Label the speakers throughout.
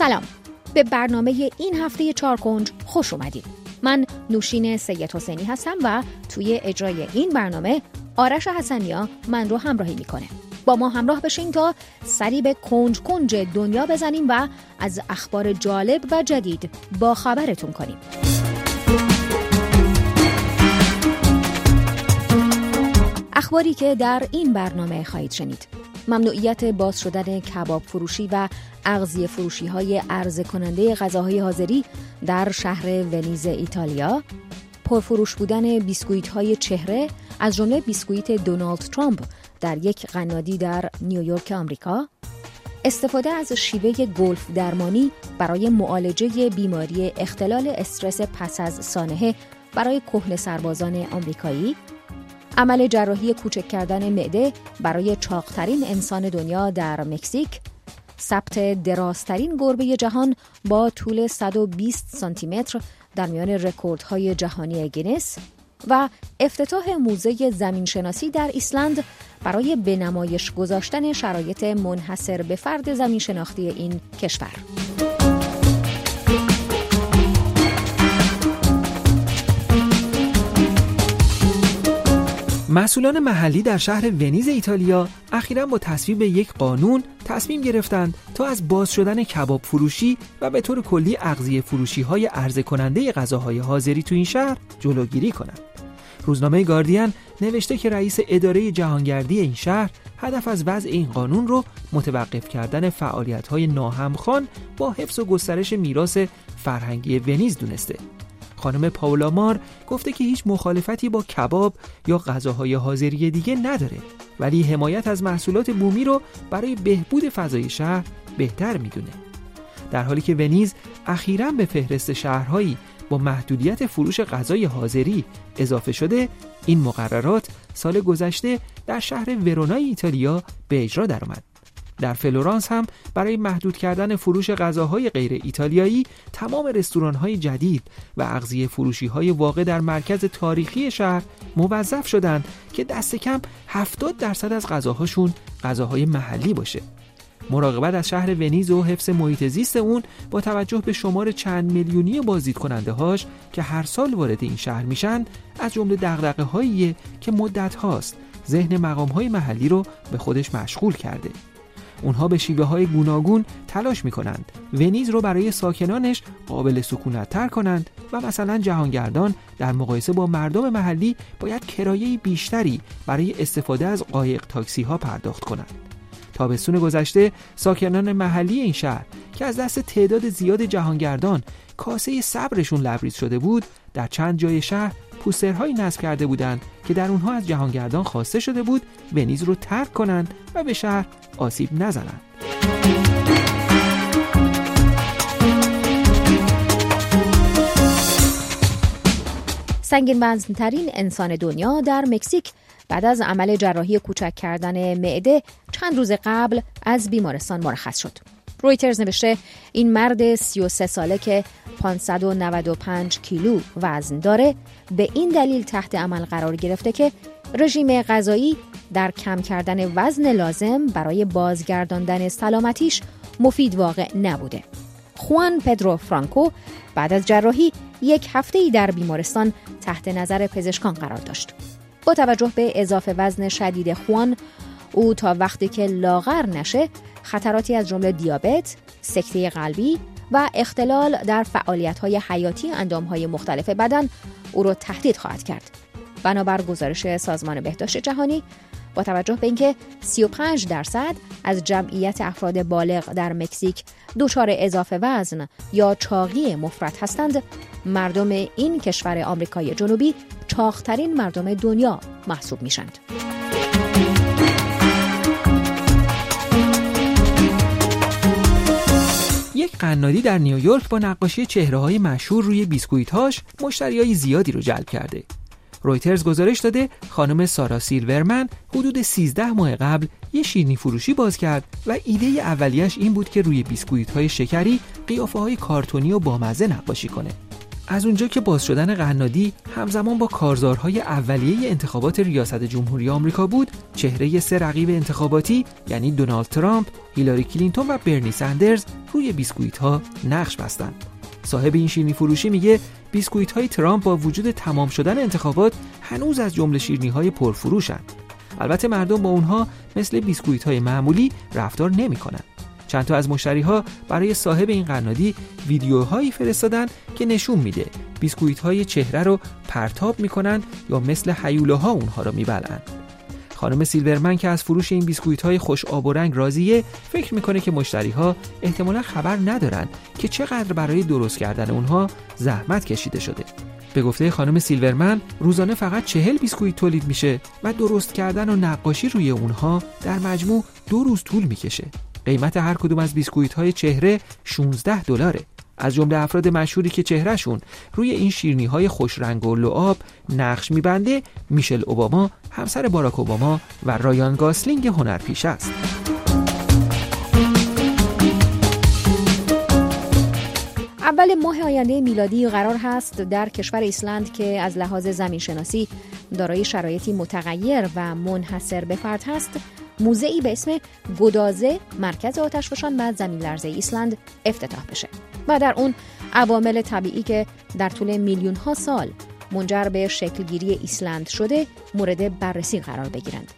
Speaker 1: سلام. به برنامه این هفته چارکنج خوش اومدید من نوشین سید حسینی هستم و توی اجرای این برنامه آرش حسنیا من رو همراهی می‌کنه. با ما همراه بشین تا سری به کنج کنج دنیا بزنیم و از اخبار جالب و جدید با خبرتون کنیم. اخباری که در این برنامه خواهید شنید. ممنوعیت باز شدن کباب فروشی و اغذیه فروشی های عرضه کننده غذاهای حاضری در شهر ونیز ایتالیا. پرفروش بودن بیسکویت های چهره از جمله بیسکویت دونالد ترامپ در یک قنادی در نیویورک آمریکا. استفاده از شیوه گلف درمانی برای معالجه بیماری اختلال استرس پس از سانحه برای کهنه سربازان آمریکایی. عمل جراحی کوچک کردن معده برای چاقترین انسان دنیا در مکزیک ثبت درازترین گربه جهان با طول 120 سانتی متر در میان رکوردهای جهانی گینس و افتتاح موزه زمینشناسی در ایسلند برای به نمایش گذاشتن شرایط منحصر به فرد زمینشناختی این کشور.
Speaker 2: مسئولان محلی در شهر ونیز ایتالیا اخیرا با تصویب یک قانون تصمیم گرفتند تا از باز شدن کباب فروشی و به طور کلی اغذیه فروشی های عرضه کننده غذاهای حاضری تو این شهر جلوگیری کنند. روزنامه گاردین نوشته که رئیس اداره جهانگردی این شهر هدف از وضع این قانون رو متوقف کردن فعالیت های ناهمخوان با حفظ و گسترش میراث فرهنگی ونیز دونسته. خانم پاولا مار گفته که هیچ مخالفتی با کباب یا غذاهای حاضری دیگه نداره ولی حمایت از محصولات بومی رو برای بهبود فضای شهر بهتر می‌دونه. در حالی که ونیز اخیرا به فهرست شهرهایی با محدودیت فروش غذای حاضری اضافه شده این مقررات سال گذشته در شهر ورونای ایتالیا به اجرا درآمد. در فلورانس هم برای محدود کردن فروش غذاهای غیر ایتالیایی تمام رستوران های جدید و اغذیه فروشی های واقع در مرکز تاریخی شهر موظف شدند که دست کم 70 درصد از غذاهاشون غذاهای محلی باشه. مراقبت از شهر ونیز و حفظ محیط زیست اون با توجه به شمار چند میلیونی بازدید کننده هاش که هر سال وارد این شهر میشن از جمله دغدغه هاییه که مدت هاست ذهن مقام های محلی رو به خودش مشغول کرده. اونها به شیوه های گوناگون تلاش می کنند ونیز رو برای ساکنانش قابل سکونت تر کنند و مثلا جهانگردان در مقایسه با مردم محلی باید کرایه بیشتری برای استفاده از قایق تاکسی ها پرداخت کنند. تابستون گذشته ساکنان محلی این شهر که از دست تعداد زیاد جهانگردان کاسه صبرشون لبریز شده بود در چند جای شهر پوسترهایی نصب کرده بودند که در اونها از جهانگردان خواسته شده بود ونیز رو ترک کنند و به شهر آسیب نزنند.
Speaker 1: سنگین بزنترین انسان دنیا در مکزیک بعد از عمل جراحی کوچک کردن معده چند روز قبل از بیمارستان مرخص شد. رویترز نوشته این مرد 33 ساله که 595 کیلو وزن داره به این دلیل تحت عمل قرار گرفته که رژیم غذایی در کم کردن وزن لازم برای بازگرداندن سلامتیش مفید واقع نبوده. خوان پدرو فرانکو بعد از جراحی یک هفته ای در بیمارستان تحت نظر پزشکان قرار داشت. با توجه به اضافه وزن شدید خوان او تا وقتی که لاغر نشه خطراتی از جمله دیابت، سکته قلبی و اختلال در فعالیت های حیاتی اندام های مختلف بدن او را تهدید خواهد کرد. بنابر گزارش سازمان بهداشت جهانی با توجه به اینکه 35 درصد از جمعیت افراد بالغ در مکزیک دچار اضافه وزن یا چاقی مفرط هستند مردم این کشور آمریکای جنوبی چاقترین مردم دنیا محسوب میشند.
Speaker 2: قنادی در نیویورک با نقاشی چهره های مشهور روی بیسکویتهاش مشتری های زیادی رو جلب کرده. رویترز گزارش داده خانم سارا سیلورمن حدود 13 ماه قبل یه شیرنی فروشی باز کرد و ایده اولیش این بود که روی بیسکویت های شکری قیافه های کارتونی و بامزه نقاشی کنه. از اونجا که باز شدن قنادی همزمان با کارزارهای اولیه انتخابات ریاست جمهوری آمریکا بود چهره سه رقیب انتخاباتی یعنی دونالد ترامپ، هیلاری کلینتون و برنی سندرز روی بیسکویت ها نقش بستند. صاحب این شیرینی فروشی میگه بیسکویت های ترامپ با وجود تمام شدن انتخابات هنوز از جمله شیرینی های پرفروشند. البته مردم با اونها مثل بیسکویت های معمولی رفتار نمی‌کنن. چند تا از مشتری ها برای صاحب این قنادی ویدیوهایی فرستادن که نشون میده بیسکویت های چهره رو پرتاب می‌کنن یا مثل هیولاها اونها رو میبلعند. خانم سیلورمن که از فروش این بیسکویت های خوش آب و رنگ راضیه فکر می‌کنه که مشتری ها احتمالا خبر ندارن که چقدر برای درست کردن اونها زحمت کشیده شده به گفته خانم سیلورمن روزانه فقط چهل بیسکویت تولید میشه و درست کردن و نقاشی روی اونها در مجموع دو روز طول می‌کشه قیمت هر کدوم از بیسکویت های چهره 16 دلاره. از جمله افراد مشهوری که چهرهشون روی این شیرینی های خوش رنگ و لعاب نقش میبنده میشل اوباما همسر باراک اوباما و رایان گاسلینگ هنرپیشه است.
Speaker 1: اول ماه آینده میلادی قرار هست در کشور ایسلند که از لحاظ زمین شناسی دارای شرایطی متغیر و منحصر به فرد هست. موزه‌ای به اسم گدازه مرکز آتشفشان و زمین لرزه ایسلند افتتاح بشه و در اون عوامل طبیعی که در طول میلیون ها سال منجر به شکلگیری ایسلند شده مورد بررسی قرار بگیرند.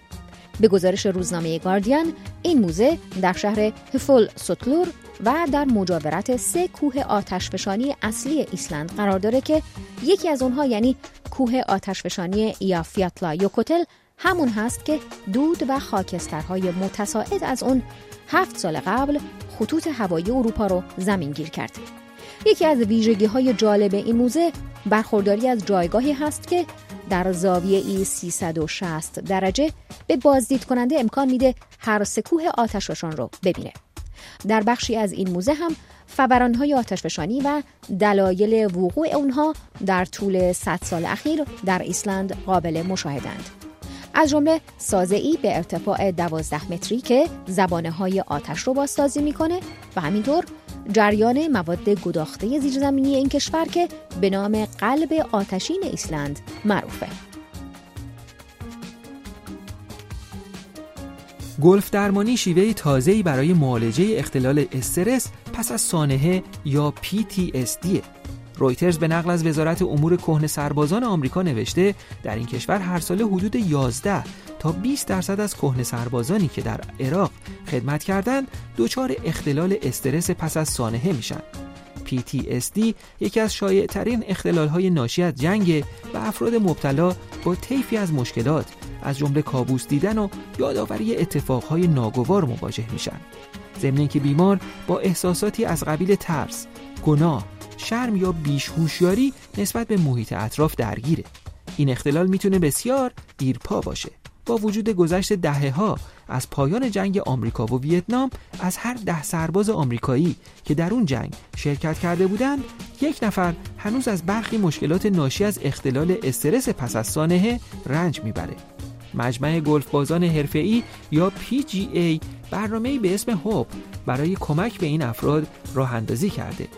Speaker 1: به گزارش روزنامه گاردین این موزه در شهر هفول سوتلور و در مجاورت سه کوه آتشفشانی اصلی ایسلند قرار داره که یکی از اونها یعنی کوه آتشفشانی ایافیاتلا یوکوتل همون هست که دود و خاکسترهای متساعد از اون هفت سال قبل خطوط هوایی اروپا رو زمین گیر کرد. یکی از ویژگی های جالب این موزه برخورداری از جایگاهی هست که در زاویه ای 360 درجه به بازدید کننده امکان میده هر سکوه آتشفشان رو ببینه. در بخشی از این موزه هم فورانهای آتشفشانی و دلایل وقوع اونها در طول 100 سال اخیر در ایسلند قابل مشاهدند. از جمله سازه ای به ارتفاع 12 متری که زبانه های آتش رو بازسازی می‌کنه و همینطور جریان مواد گداخته زیرزمینی این کشور که به نام قلب آتشین ایسلند معروفه.
Speaker 2: گلف درمانی شیوه تازه‌ای برای معالجه اختلال استرس پس از سانحه یا PTSD رویترز به نقل از وزارت امور کهن سربازان آمریکا نوشته در این کشور هر ساله حدود 11 تا 20 درصد از کهن سربازانی که در عراق خدمت کردند دچار اختلال استرس پس از سانحه میشن. PTSD یکی از شایع ترین اختلال های ناشی از جنگ و افراد مبتلا با طیفی از مشکلات از جمله کابوس دیدن و یادآوری اتفاقهای ناگوار مواجه میشن. ضمن که بیمار با احساساتی از قبیل ترس، گناه، شرم یا بیشهوشیاری نسبت به محیط اطراف درگیره. این اختلال می‌تونه بسیار دیرپا باشه. با وجود گذشت دهه ها از پایان جنگ آمریکا و ویتنام از هر ده سرباز آمریکایی که در اون جنگ شرکت کرده بودند یک نفر هنوز از برخی مشکلات ناشی از اختلال استرس پس از سانحه رنج می‌بره. مجمع گلف بازان حرفه‌ای یا PGA برنامه‌ای به اسم هوب برای کمک به این افراد راه اندازی کرده.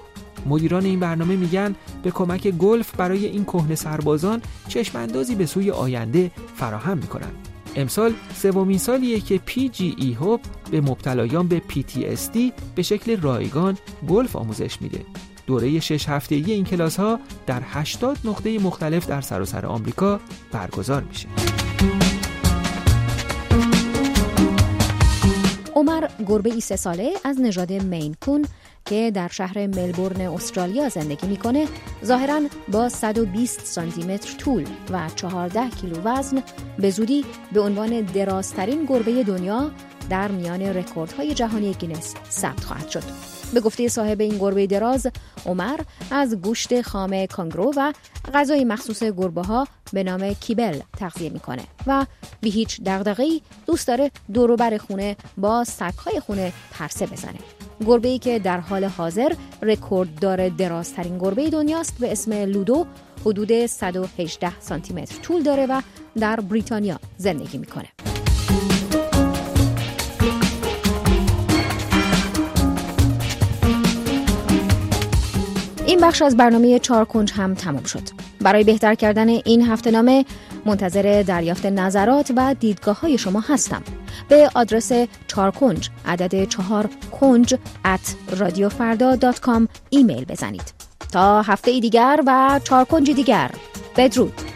Speaker 2: مدیران این برنامه میگن به کمک گلف برای این کهنه سربازان چشماندازی به سوی آینده فراهم می‌کنن امسال سومین سالیه که PGE هوب به مبتلایان به PTSD به شکل رایگان گلف آموزش میده. دوره شش هفته‌ای این کلاس ها در 80 نقطه مختلف در سراسر آمریکا برگزار میشه.
Speaker 1: عمر گربه ای سه ساله از نژاد Maine Coon که در شهر ملبورن استرالیا زندگی می‌کنه ظاهرا با 120 سانتی متر طول و 14 کیلو وزن به زودی به عنوان درازترین گربه دنیا در میان رکوردهای جهانی گینس ثبت خواهد شد. به گفته صاحب این گربه دراز عمر از گوشت خام کانگرو و غذای مخصوص گربه ها به نام kibble تغذیه می‌کنه و بی هیچ دغدغه‌ای دوست داره دوروبر خونه با سگهای خونه پرسه بزنه گربه ای که در حال حاضر رکورد داره درازترین گربه دنیاست به اسم لودو حدود 118 سانتی متر طول داره و در بریتانیا زندگی می‌کنه. این بخش از برنامه چهار کنج هم تمام شد. برای بهتر کردن این هفته نامه منتظر دریافت نظرات و دیدگاه های شما هستم. به آدرس چارکنج عدد چهار کنج at ایمیل بزنید. تا هفته ای دیگر و چارکنج دیگر. بدرود.